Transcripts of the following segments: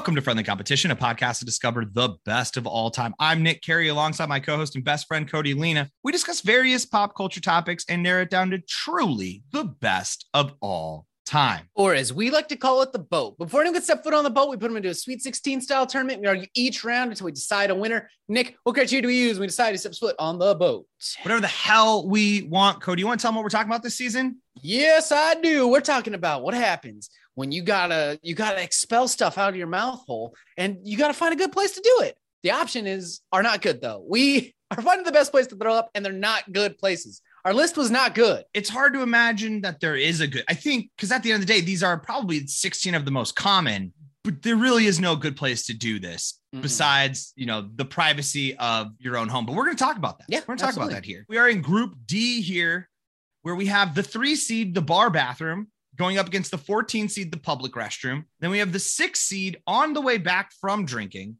Welcome to Friendly Competition, a podcast to discover the best of all time. I'm Nick Carey alongside my co host and best friend, Cody Lena. We discuss various pop culture topics and narrow it down to truly the best of all time. Or as we like to call it, the boat. Before anyone gets step foot on the boat, we put them into a Sweet 16 style tournament. We argue each round until we decide a winner. Nick, what criteria do we use when we decide to step foot on the boat? Whatever the hell we want, Cody, you want to tell them what we're talking about this season? Yes, I do. We're talking about what happens when you gotta you gotta expel stuff out of your mouth hole and you gotta find a good place to do it. The option is are not good though. We are finding the best place to throw up, and they're not good places. Our list was not good. It's hard to imagine that there is a good, I think, because at the end of the day, these are probably 16 of the most common, but there really is no good place to do this Mm-mm. besides, you know, the privacy of your own home. But we're going to talk about that. Yeah, we're going to talk about that here. We are in group D here, where we have the three seed, the bar bathroom, going up against the 14 seed, the public restroom. Then we have the six seed on the way back from drinking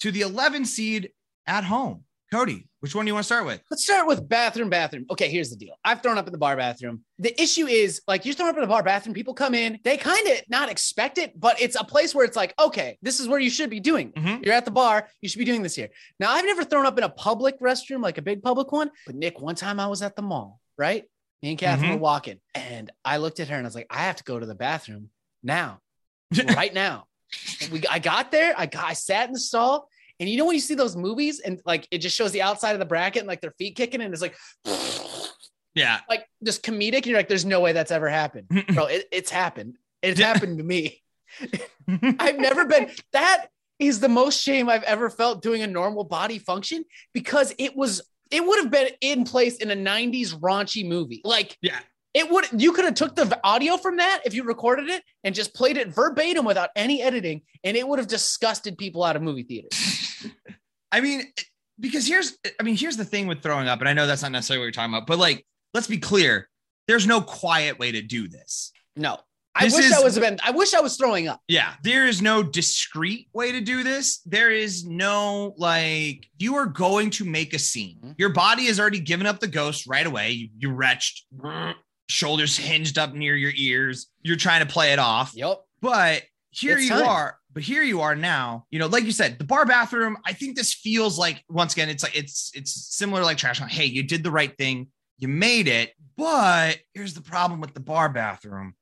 to the 11 seed at home. Cody, which one do you want to start with? Let's start with bathroom, bathroom. Okay, here's the deal. I've thrown up in the bar bathroom. The issue is like you're throwing up in the bar bathroom, people come in, they kind of not expect it, but it's a place where it's like, okay, this is where you should be doing. Mhm. You're at the bar, you should be doing this here. Now, I've never thrown up in a public restroom, like a big public one, but Nick, one time I was at the mall, right? Me and Catherine Mhm. were walking, and I looked at her and I was like, I have to go to the bathroom now, right now. We, I got there, I got, I sat in the stall, and you know when you see those movies and like it just shows the outside of the bracket and like their feet kicking and it's like Yeah. like just comedic and you're like there's no way that's ever happened bro it, it's happened it's Yeah. happened to me i've never been that is the most shame i've ever felt doing a normal body function because it was it would have been in place in a 90s raunchy movie like Yeah. it would you could have took the audio from that if you recorded it and just played it verbatim without any editing and it would have disgusted people out of movie theaters I mean, because here's, I mean, here's the thing with throwing up, and I know that's not necessarily what you're talking about, but like, let's be clear. There's no quiet way to do this. no i This wish is- i was been i wish i was throwing up Yeah, there is no discreet way to do this. There is no like you are going to make a scene. Mhm. Your body has already given up the ghost right away. You, you retched, shoulders hinged up near your ears. You're trying to play it off. yep But here It's you time. are. But here you are now. You know, like you said, the bar bathroom. I think this feels like once again, it's like it's it's similar like trash. on. Hey, you did the right thing. You made it. But here's the problem with the bar bathroom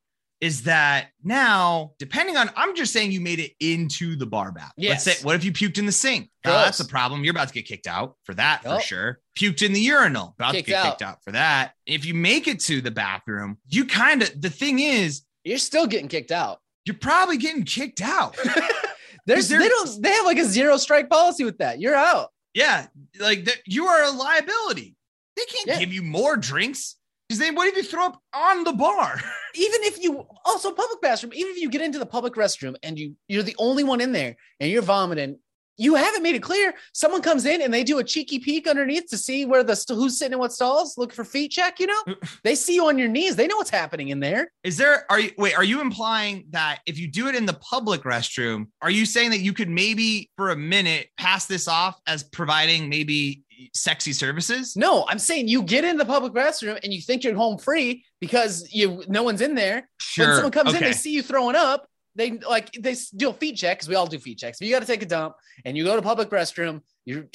is that now, depending on, I'm just saying you made it into the bar bath. Let's Yes. say, what if you puked in the sink? Gross. that's a problem. You're about to get kicked out for that for sure. Puked in the urinal, about Kicked to get out. kicked out for that. If you make it to the bathroom, you kind of, the thing is, you're still getting kicked out you're probably getting kicked out. There's they don't they have like a zero strike policy with that. You're out. yeah, like you are a liability. They can't Yeah. give you more drinks because then what if you throw up on the bar? Even if you also public bathroom, even if you get into the public restroom and you you're the only one in there and you're vomiting, you haven't made it clear. Someone comes in and they do a cheeky peek underneath to see where the who's sitting in what stalls, looking for feet check. You know, they see you on your knees. They know what's happening in there. Is there are you wait, are you implying that if you do it in the public restroom, are you saying that you could maybe for a minute pass this off as providing maybe sexy services? No, I'm saying you get in the public restroom and you think you're home free because you no one's in there. Sure. When someone comes in, they see you throwing up. They like they do a feet check because we all do feet checks. If you got to take a dump and you go to public restroom, your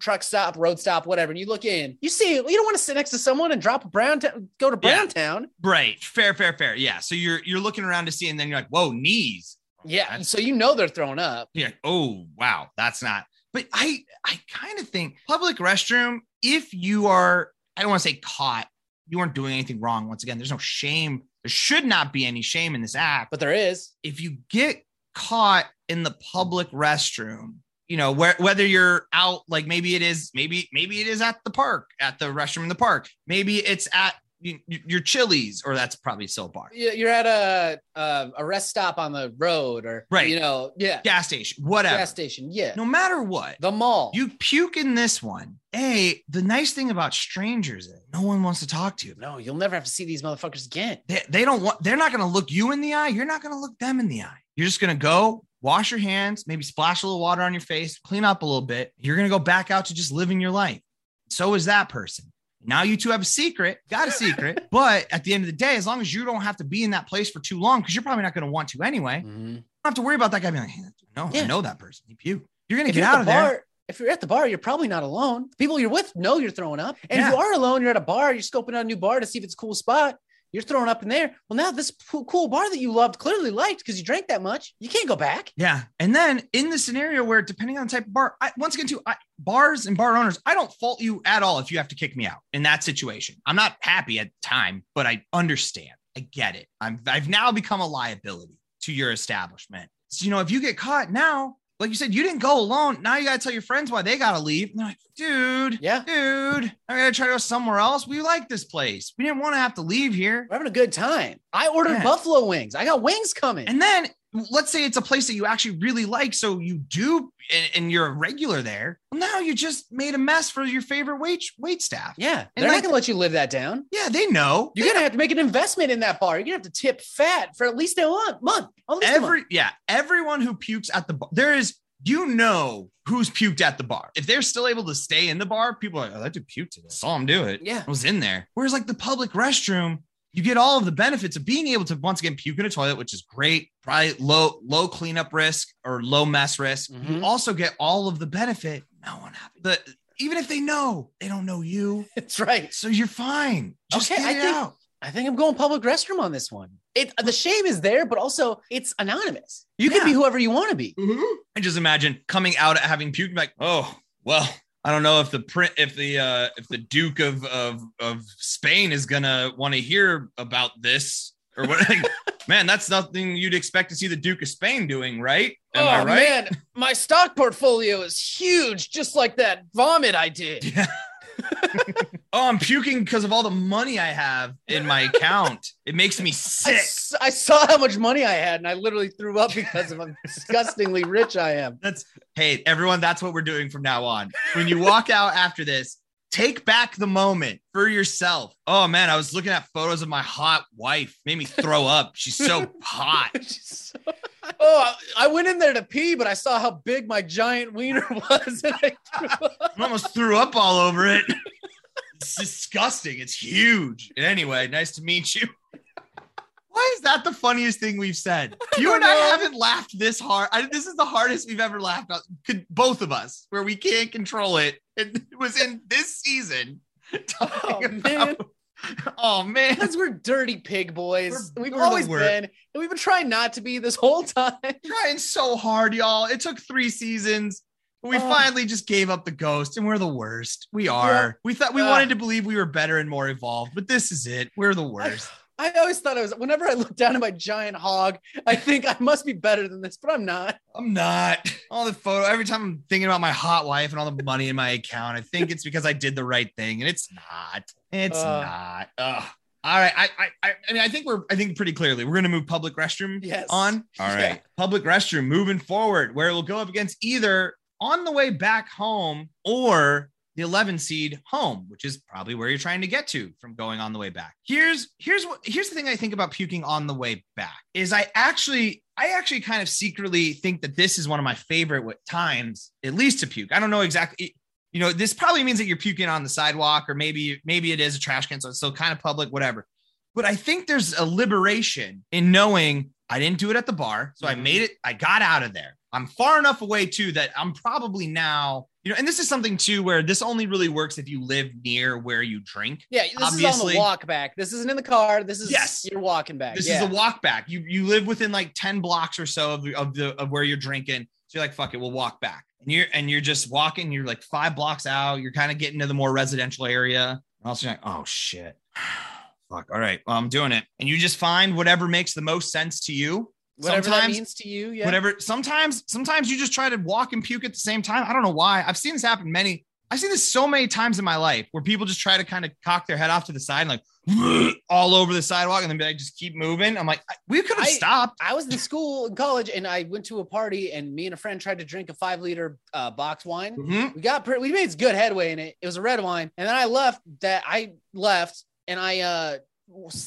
truck stop, road stop, whatever, and you look in, you see you don't want to sit next to someone and drop a brown t- go to Yeah. Brown Town. Right. Fair, fair, fair. Yeah. So you're you're looking around to see, and then you're like, whoa, knees. Yeah, That's- so you know they're throwing up. Yeah. Oh, wow. That's not. But I I kind of think public restroom, if you are, I don't want to say caught, you weren't doing anything wrong. Once again, there's no shame. There should not be any shame in this act. But there is. if you get caught in the public restroom, you know, where whether you're out, like maybe it is, maybe maybe it is at the park, at the restroom in the park, maybe it's at your Chili's, or that's probably still a bar, You- You're at a a, a rest stop on the road, or Right. You know, yeah, gas station, whatever. gas station, yeah, No matter what, the mall. you puke in this one. A, the nice thing about strangers is no one wants to talk to you. no, you'll never have to see these motherfuckers again. They, they don't want, they're not going to look you in the eye. You're not going to look them in the eye. You're just going to go wash your hands, maybe splash a little water on your face, clean up a little bit. You're going to go back out to just living your life. So is that person. Now you two have a secret, got a secret, but at the end of the day, as long as you don't have to be in that place for too long, because you're probably not going to want to anyway, Mhm. You don't have to worry about that guy being like, hey, no, Yeah. I know that person. He puked. You're gonna get out of the bar, there. if you're at the bar, you're probably not alone. The people you're with know you're throwing up. And if you are alone, you're at a bar, you're scoping out a new bar to see if it's a cool spot. You're throwing up in there. Well, now this cool, bar that you loved clearly liked because you drank that much. You can't go back. Yeah. And then in the scenario where, depending on type of bar, I, once again, too, I, bars and bar owners, I don't fault you at all if you have to kick me out in that situation. I'm not happy at the time, but I understand. I get it. I'm, I've now become a liability to your establishment. So, you know, if you get caught now, like you said, you didn't go alone. Now you got to tell your friends why they got to leave. And they're like, dude, Yeah. dude, I got to try to go somewhere else. We like this place. We didn't want to have to leave here. We're having a good time. I ordered Yeah. buffalo wings. I got wings coming. And then let's say it's a place that you actually really like. So you do, and, and you're a regular there. Well, now you just made a mess for your favorite wait, wait staff. yeah, And they're like- not gonna let you live that down. Yeah, they know. You're gonna have to make an investment in that bar. You're gonna have to tip fat for at least a month. Month. At least a month. Every yeah, everyone who pukes at the bar, there is you know who's puked at the bar. If they're still able to stay in the bar, people are like, oh, that dude puked today. Saw him do it. Yeah. I was in there. Whereas like the public restroom, you get all of the benefits of being able to once again puke in a toilet, which is great. Probably low low cleanup risk or low mess risk. You Mhm. also get all of the benefit. No one happy. The even if they know, they don't know you, That's right. so you're fine. Just Okay, get I it think- out. I think I'm going public restroom on this one. It the shame is there, but also it's anonymous. You can be whoever you want to be. I just imagine coming out at having puked, like, oh well, I don't know if the print, if the uh, if the Duke of of of Spain is gonna want to hear about this or what. like, man, that's nothing you'd expect to see the Duke of Spain doing, right? Am I right? Oh, man, my stock portfolio is huge, just like that vomit I did. Yeah. Oh, I'm puking because of all the money I have in my account. It makes me I, sick. s- I saw how much money I had, and I literally threw up because of how disgustingly rich I am. That's hey, everyone, that's what we're doing from now on. When you walk out after this, take back the moment for yourself. Oh man, I was looking at photos of my hot wife, made me throw up. She's so hot. oh, I went in there to pee, but I saw how big my giant wiener was, and I. I almost threw up all over it. It's disgusting. It's huge. Anyway, nice to meet you. Why is that the funniest thing we've said? You and I haven't laughed this hard. I, this is the hardest we've ever laughed. On, could both of us, where we can't control it. It was in this season. Oh, man. oh man. Because we're dirty pig boys. We've we're always been, and we've been trying not to be this whole time. trying so hard, y'all. It took three seasons. We Oh. finally just gave up the ghost, and we're the worst. We are. We thought we Uh. wanted to believe we were better and more evolved, but this is it. We're the worst. I always thought I was. Whenever I look down at my giant hog, I think I must be better than this, but I'm not. I'm not. All the photo. Every time I'm thinking about my hot wife and all the money in my account, I think it's because I did the right thing, and it's not. It's Uh. not. Ugh. All right. I, I I I mean I think we're I think pretty clearly we're gonna move public restroom Yes. on. All right. Yeah. Public restroom moving forward, where it will go up against either on the way back home or the 11 seed home, which is probably where you're trying to get to from going on the way back. Here's here's what here's the thing I think about puking on the way back is I actually I actually kind of secretly think that this is one of my favorite times, at least to puke. I don't know exactly. You know, this probably means that you're puking on the sidewalk, or maybe maybe it is a trash can, so it's still kind of public, whatever. But I think there's a liberation in knowing I didn't do it at the bar. So I Mhm. made it, I got out of there. I'm far enough away too that I'm probably now, you know, and this is something too where this only really works if you live near where you drink. Yeah, this is on the walk back. This isn't in the car. This is Yes. you're walking back. This yeah. is a walk back. You you live within like 10 blocks or so of the of the of where you're drinking. So you're like, fuck it, we'll walk back. And you're and you're just walking, you're like five blocks out, you're kind of getting to the more residential area. And also you're like, oh shit. Fuck. All right. Well, I'm doing it. And you just find whatever makes the most sense to you. Whatever that means to you. Yeah. whatever. Sometimes, sometimes you just try to walk and puke at the same time. I don't know why. I've seen this happen many. I've seen this so many times in my life where people just try to kind of cock their head off to the side and like all over the sidewalk and then be like, just keep moving. I'm like, we could have I- stopped. I was in school in college and I went to a party and me and a friend tried to drink a five liter uh, box wine. Mhm. We got pretty, we made good headway in it. It was a red wine. And then I left that I left and I uh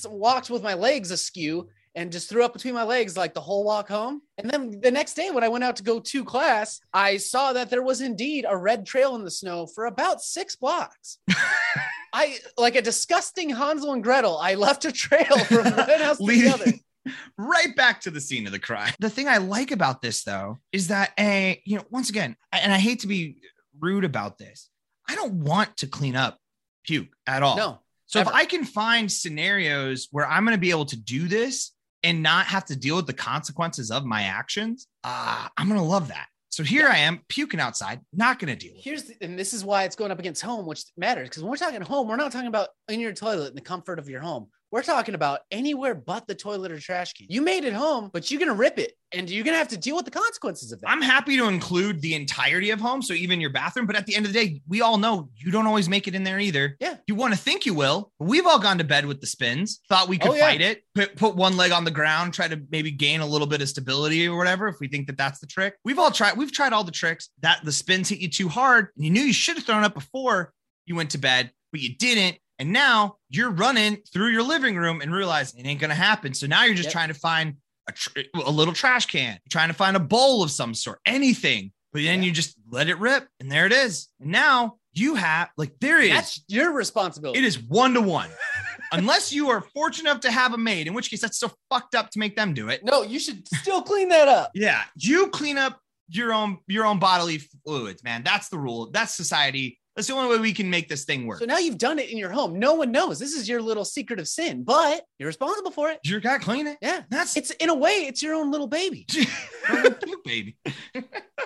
walked with my legs askew and just threw up between my legs like the whole walk home. And then the next day when I went out to go to class, I saw that there was indeed a red trail in the snow for about six blocks. I like a disgusting Hansel and Gretel. I left a trail from one house to the other. right back to the scene of the crime. The thing I like about this though is that a you know once again, and I hate to be rude about this, I don't want to clean up puke at all. No. So ever. if I can find scenarios where I'm going to be able to do this and not have to deal with the consequences of my actions, uh, I'm going to love that. So here I am puking outside, not going to deal with. Here's the, and this is why it's going up against home, which matters because when we're talking home, we're not talking about in your toilet in the comfort of your home. We're talking about anywhere but the toilet or trash can. You made it home, but you're gonna rip it, and you're gonna have to deal with the consequences of that. I'm happy to include the entirety of home, so even your bathroom. But at the end of the day, we all know you don't always make it in there either. Yeah. you want to think you will. But we've all gone to bed with the spins, thought we could Oh, yeah. fight it, put, put one leg on the ground, try to maybe gain a little bit of stability or whatever. If we think that that's the trick, we've all tried. We've tried all the tricks. That the spins hit you too hard, and you knew you should have thrown up before you went to bed, but you didn't. And now you're running through your living room and realize it ain't gonna happen. So now you're just Yep. trying to find a, tr- a little trash can, trying to find a bowl of some sort, anything. But then Yeah. you just let it rip, and there it is. And now you have like there is That's your responsibility. it is one to one. Unless you are fortunate enough to have a maid, in which case that's so fucked up to make them do it. No, you should still clean that up. Yeah, you clean up your own your own bodily fluids, man. That's the rule. That's society. That's the only way we can make this thing work. So now you've done it in your home. No one knows. This is your little secret of sin, but you're responsible for it. you got to clean it. Yeah. That's It's in a way, it's your own little baby. cute, baby. You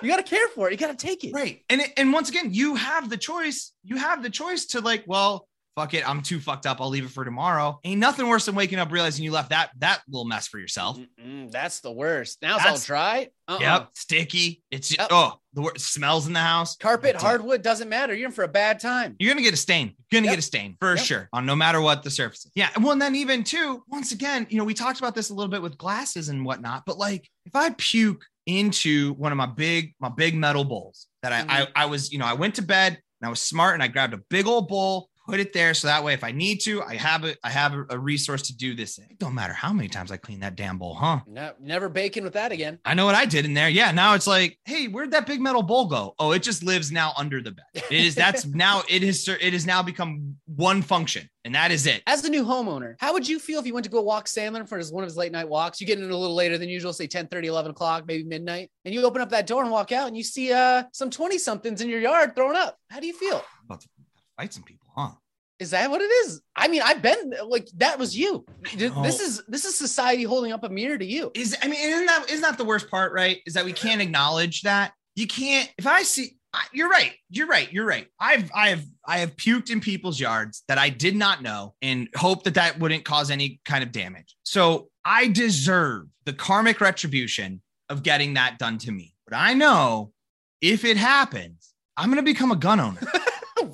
got to care for it. You got to take it. Right. And it, and once again, you have the choice. You have the choice to like, well, fuck it. I'm too fucked up. I'll leave it for tomorrow. Ain't nothing worse than waking up realizing you left that that little mess for yourself. Mm-mm, that's the worst. Now it's all That's- dry. Uh-uh. Yep. Sticky. It's Yep. oh, the wor- smells in the house. Carpet, That's it. hardwood doesn't matter. You're in for a bad time. You're gonna get a stain. You're gonna Yep. get a stain for Yep. sure on no matter what the surface is. Yeah. Well, and then even too, once again, you know, we talked about this a little bit with glasses and whatnot, but like if I puke into one of my big, my big metal bowls that I, Mhm. I, I was, you know, I went to bed and I was smart and I grabbed a big old bowl, put it there. So that way, if I need to, I have it, I have a, a resource to do this. in. It don't matter how many times I clean that damn bowl, huh? No, never baking with that again. I know what I did in there. Yeah. Now it's like, hey, where'd that big metal bowl go? Oh, it just lives now under the bed. It is that's now it is it has now become one function, and that is it. As a new homeowner, how would you feel if you went to go walk Sandler for his one of his late night walks? You get in a little later than usual, say 10 30, 11 o'clock, maybe midnight, and you open up that door and walk out and you see uh some 20 somethings in your yard throwing up. How do you feel? About to fight some people, huh? Is that what it is? I mean, I've been like that was you. Oh. This is this is society holding up a mirror to you. Is I mean, isn't that isn't that the worst part, right? Is that we can't acknowledge that you can't. If I see, I- you're right, you're right, you're right. I've I have I have puked in people's yards that I did not know, and hope that that wouldn't cause any kind of damage. So I deserve the karmic retribution of getting that done to me. But I know if it happens, I'm gonna become a gun owner.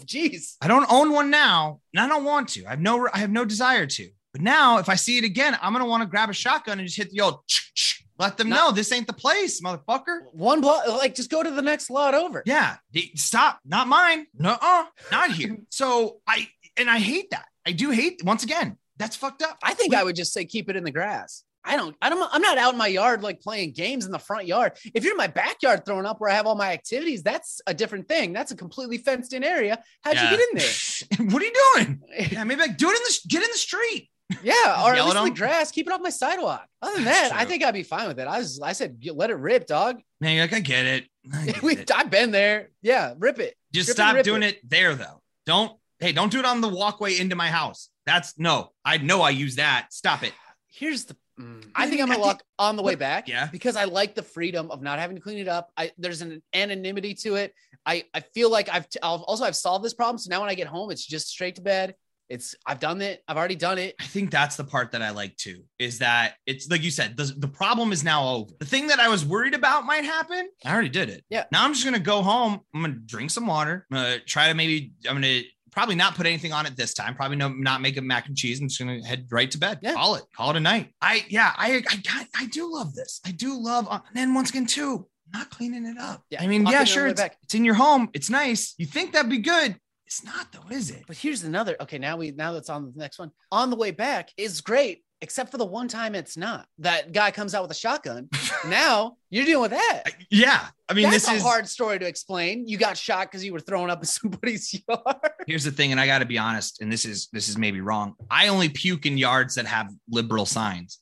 Jeez. I don't own one now, and I don't want to. I have no, I have no desire to. But now, if I see it again, I'm gonna want to grab a shotgun and just hit the old. Let them know this ain't the place, motherfucker. One block, like just go to the next lot over. Yeah, d- stop. Not mine. No, uh. not here. so I and I hate that. I do hate. Once again, that's fucked up. I think We- I would just say keep it in the grass. I don't, I don't, I'm not out in my yard like playing games in the front yard. If you're in my backyard throwing up where I have all my activities, that's a different thing. That's a completely fenced in area. How'd Yeah. you get in there? what are you doing? Yeah, maybe like do it in the get in the street. Yeah, or at least the grass. Keep it off my sidewalk. Other than that, I think I'd be fine with it. I was, I said, let it rip, dog. Man, you're like I get it. I get we, it. I've been there. Yeah, rip it. Just rip stop rip doing it. it. there though. Don't hey, don't do it on the walkway into my house. That's no. I know I use that. Stop it. Here's the. Mm, I think I'm gonna walk on the way back. yeah. because I like the freedom of not having to clean it up. I there's an anonymity to it. I I feel like I've t- I've also I've solved this problem. So now when I get home, it's just straight to bed. It's I've done it. I've already done it. I think that's the part that I like too. Is that it's like you said, the, the problem is now over. The thing that I was worried about might happen, I already did it. Yeah. Now I'm just gonna go home. I'm gonna drink some water. I'm gonna try to maybe. I'm gonna probably not put anything on it this time. Probably no, not make a mac and cheese. I'm just gonna head right to bed. Yeah. Call it. Call it a night. I yeah. I I got, I do love this. I do love. uh, And then once again too, not cleaning it up. Yeah, I mean, yeah, sure. It's, it's in your home. It's nice. You think that'd be good. It's not though, is it? But here's another. Okay, now we now that's on the next one. On the way back is great, except for the one time it's not. That guy comes out with a shotgun. now you're dealing with that. Yeah. I mean, That's this a is hard story to explain. You got shot because you were throwing up in somebody's yard. here's the thing and i got to be honest and this is this is maybe wrong i only puke in yards that have liberal signs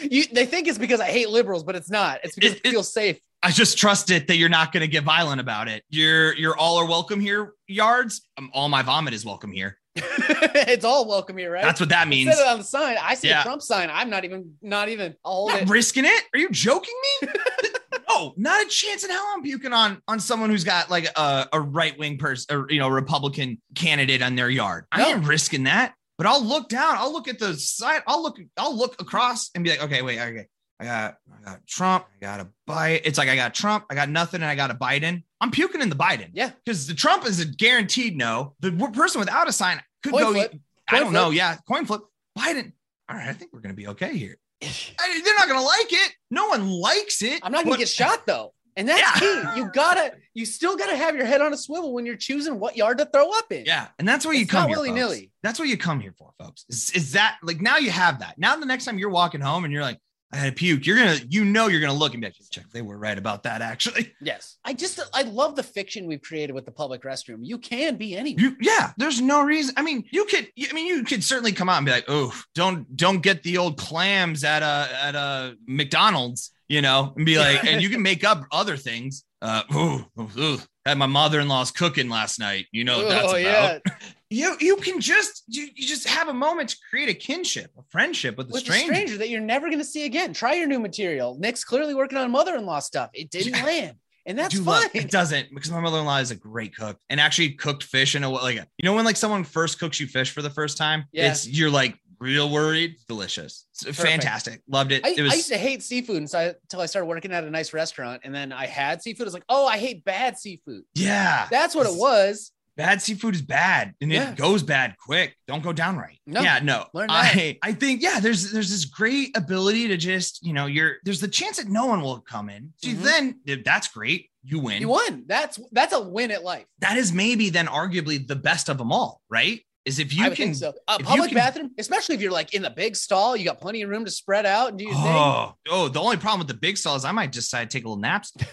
You, they think it's because I hate liberals, but it's not. It's because It- it, it- feels safe. I just trust it that you're not going to get violent about it. You're you're all are welcome here yards. Um, all my vomit is welcome here. it's all welcome here, right? That's what that means. Said it on the sign. I see Yeah. a Trump sign. I'm not even, not even. I'll Not it. risking it? Are you joking me? no, not a chance in hell I'm puking on on someone who's got like a, a right wing person or you know Republican candidate on their yard. I No. ain't risking that. But I'll look down. I'll look at the side. I'll look. I'll look across and be like, okay, wait, okay. I got, I got Trump. I got a Biden. It's like I got Trump. I got nothing, and I got a Biden. I'm puking in the Biden. Yeah. because the Trump is a guaranteed no. The person without a sign could Coin go. flip. I don't know. Yeah, coin flip. Biden. All right, I think we're gonna be okay here. I, they're not gonna like it. No one likes it. I'm not gonna but- get shot though. And that's Yeah. key. You gotta, you still gotta have your head on a swivel when you're choosing what yard to throw up in. Yeah, and that's what you come here. willy-nilly. That's what you come here for, folks. Is, is that like now you have that? Now the next time you're walking home and you're like, I had a puke. You're gonna, you know, you're gonna look and be like, check. They were right about that, actually. Yes. I just, I love the fiction we've created with the public restroom. You can be anywhere. You, yeah. There's no reason. I mean, you could. I mean, you could certainly come out and be like, oh, don't, don't get the old clams at a at a McDonald's, you know, and be like, and you can make up other things. Uh, ooh, ooh, ooh, had my mother-in-law's cooking last night. You know that's oh, about. yeah. you you can just you, you just have a moment to create a kinship, a friendship with a With stranger. a stranger that you're never going to see again. Try your new material. Nick's clearly working on mother in law stuff. It didn't Yeah. land. And that's fine. love- it doesn't because my mother-in-law is a great cook and actually cooked fish in a way like you know when like someone first cooks you fish for the first time Yeah. it's you're like real worried delicious fantastic loved it I, it was I used to hate seafood until I, until I started working at a nice restaurant. And then I had seafood. I was like, oh, I hate bad seafood. yeah That's what it was. Bad seafood is bad and Yeah. it goes bad quick don't go down right No. yeah no i i think yeah there's there's this great ability to just you know you're there's the chance that no one will come in so Mhm. then that's great you win You won. That's that's a win at life. that is maybe then arguably the best of them all right is if you I can so. A public can- bathroom, especially if you're like in the big stall, you got plenty of room to spread out and do your thing. Oh, oh, the only problem with the big stall is I might decide to take a little naps.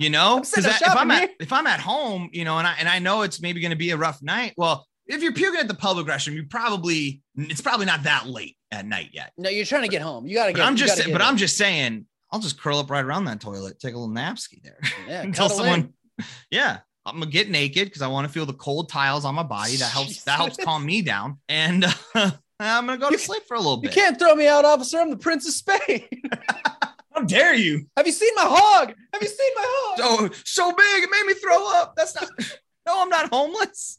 You know, because if I'm at here. if I'm at home, you know, and I and I know it's maybe going to be a rough night. Well, if you're puking at the public restroom, you probably it's probably not that late at night yet. No, you're trying to get home. You got to But get. I'm just gotta sa- get but in. I'm just saying I'll just curl up right around that toilet, take a little napski there yeah, until someone. in. Yeah, I'm gonna get naked because I want to feel the cold tiles on my body. That helps. That helps calm me down, and uh, I'm gonna go to You- sleep for a little bit. You can't throw me out, officer. I'm the Prince of Spain. How dare you? Have you seen my hog? Have you seen my hog? so so big it made me throw up that's not no i'm not homeless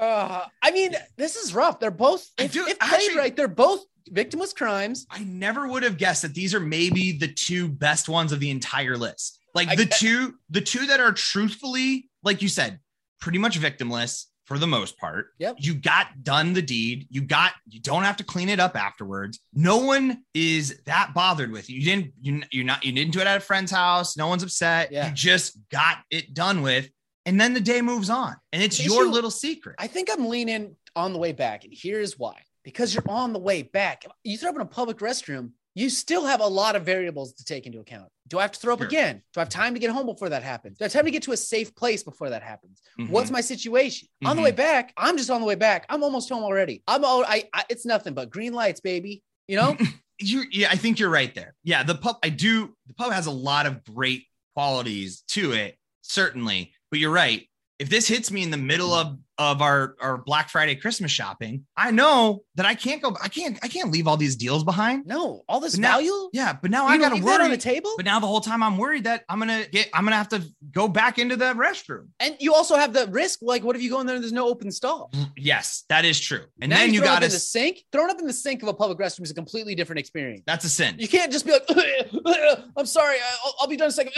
Uh, I mean, this is rough. They're both, if, do- if played actually- right, they're both victimless crimes. i never would have guessed that these are maybe the two best ones of the entire list like I- the two the two that are truthfully like you said pretty much victimless for the most part Yep. you got done the deed you got you don't have to clean it up afterwards no one is that bothered with you you didn't you, you're not you didn't do it at a friend's house no one's upset Yeah. you just got it done with and then the day moves on and it's your little secret I think I'm leaning on the way back, and here's why. Because you're on the way back. You throw up in a public restroom, you still have a lot of variables to take into account. Do I have to throw up Sure. again? Do I have time to get home before that happens? Do I have time to get to a safe place before that happens? Mhm. What's my situation? On the Mhm. way back, I'm just on the way back. I'm almost home already. I'm all I, I it's nothing but green lights, baby. You know? you yeah i think you're right there yeah the pub i do the pub has a lot of great qualities to it certainly but you're right if this hits me in the middle of of our our black friday christmas shopping i know that i can't go i can't i can't leave all these deals behind no, all this now- value. yeah but now you i gotta leave that on the table. but now the whole time i'm worried that i'm gonna get i'm gonna have to go back into the restroom And you also have the risk. Like, what if you go in there and there's no open stall? Mm, yes that is true and Now then you gotta in the sink. Throwing up in the sink of a public restroom is a completely different experience. that's a sin You can't just be like, "I'm sorry, I'll, I'll be done in a second.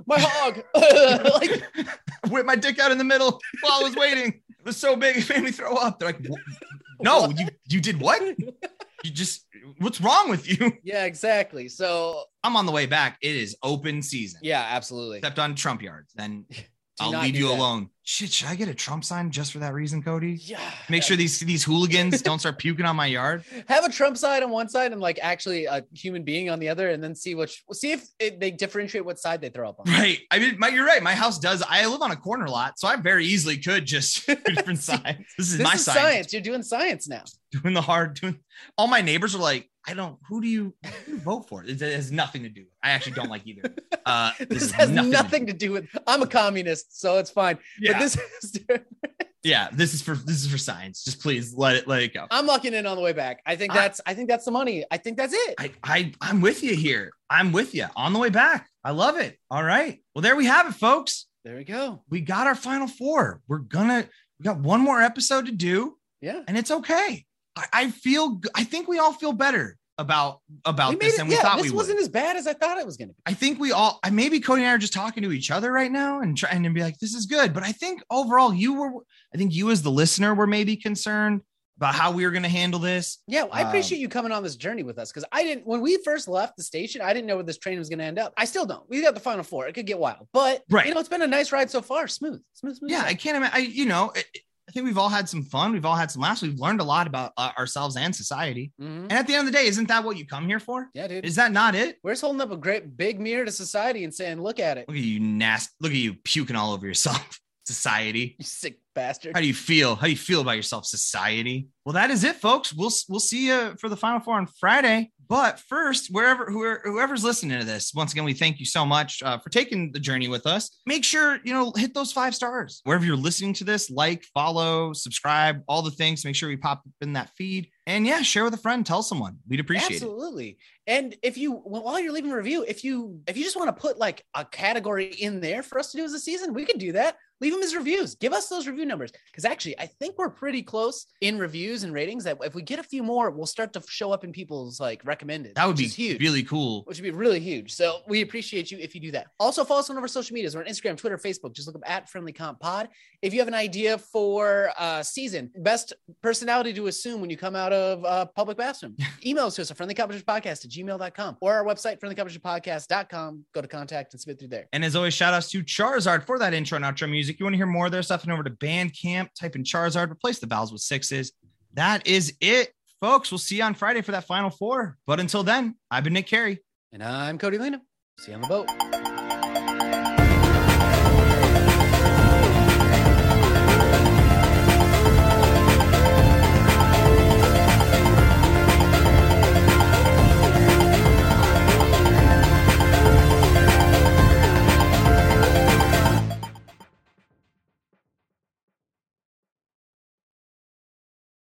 My hog, like whip my dick out in the middle while I was waiting. It was so big, it made me throw up. They're like, no, What? you you did what? You just what's wrong with you? yeah, exactly. So I'm on the way back. It is open season, yeah, absolutely. except on Trump yards. Then I'll leave you that. alone. Shit, should I get a Trump sign just for that reason, Cody? Yeah. Make sure these these hooligans don't start puking on my yard. have a Trump side on one side and like actually a human being on the other, and then see which see if it, they differentiate what side they throw up on. Right. I mean, my, you're right. My house does. I live on a corner lot, so I very easily could just do different sides. This is This my is science. science. You're doing science now. Doing the hard. Doing. All my neighbors are like, I don't. Who do you, who do you vote for? It, has nothing to do. I actually don't like either. Uh, This, has has nothing, to do with. I'm a communist, so it's fine. Yeah. This is. yeah. This is for this is for science. Just please let it let it go. I'm locking in on the way back. I think that's. I think that's the money. I think that's it. I, I I'm with you here. I'm with you on the way back. I love it. All right. Well, there we have it, folks. there we go. We got our final four. We're gonna we got one more episode to do, Yeah. and it's okay. I, I feel I think we all feel better about about this it. than we Yeah. thought This we wasn't as bad as I thought it was going to be. I think we all, I maybe Cody and I are just talking to each other right now and trying to be like, this is good. But I think overall, you were, I think you as the listener were maybe concerned about how we were going to handle this. Yeah, I Um, appreciate you coming on this journey with us because I didn't when we first left the station, I didn't know where this train was going to end up. I still don't. We got the final four. It could get wild, but Right. you know, it's been a nice ride so far. Smooth, smooth, smooth. Yeah, I can't imagine. I, you know, I, I think we've all had some fun. We've all had some laughs. We've learned a lot about uh, ourselves and society. Mhm. And at the end of the day, isn't that what you come here for? yeah, dude. Is that not it? We're just holding up a great big mirror to society and saying, "Look at it, Look at you, nasty. Look at you puking all over yourself, society. you sick bastard." How do you feel? How do you feel about yourself, society? Well, that is it, folks. We'll we'll see you for the final four on Friday. But first, wherever whoever's listening to this, once again, we thank you so much uh, for taking the journey with us. Make sure you know hit those five stars wherever you're listening to this. Like, follow, subscribe, all the things. Make sure we pop up in that feed, and yeah, share with a friend. Tell someone. We'd appreciate it. Absolutely. And if you while you're leaving a review, if you if you just want to put like a category in there for us to do as a season, we can do that. Leave them as reviews. Give us those review numbers because actually, I think we're pretty close in reviews and ratings. That if we get a few more, we'll start to show up in people's like recommended. That would be huge. really cool. which would be really huge. So we appreciate you if you do that. Also, follow us on our social medias. We're on Instagram, Twitter, Facebook. Just look up at Friendly Comp Pod. If you have an idea for uh season, best personality to assume when you come out of uh, public bathroom, email us to us at friendlycompetitionpodcast at gmail.com or our website, friendlycompetitionpodcast.com. Go to contact and submit through there. And as always, shout outs to Charizard for that intro and outro music. You want to hear more of their stuff? And over to Bandcamp, type in Charizard, replace the vowels with sixes. That is it, folks. We'll see you on Friday for that final four. But until then, I've been Nick Carey. And I'm Cody Lena. See you on the boat.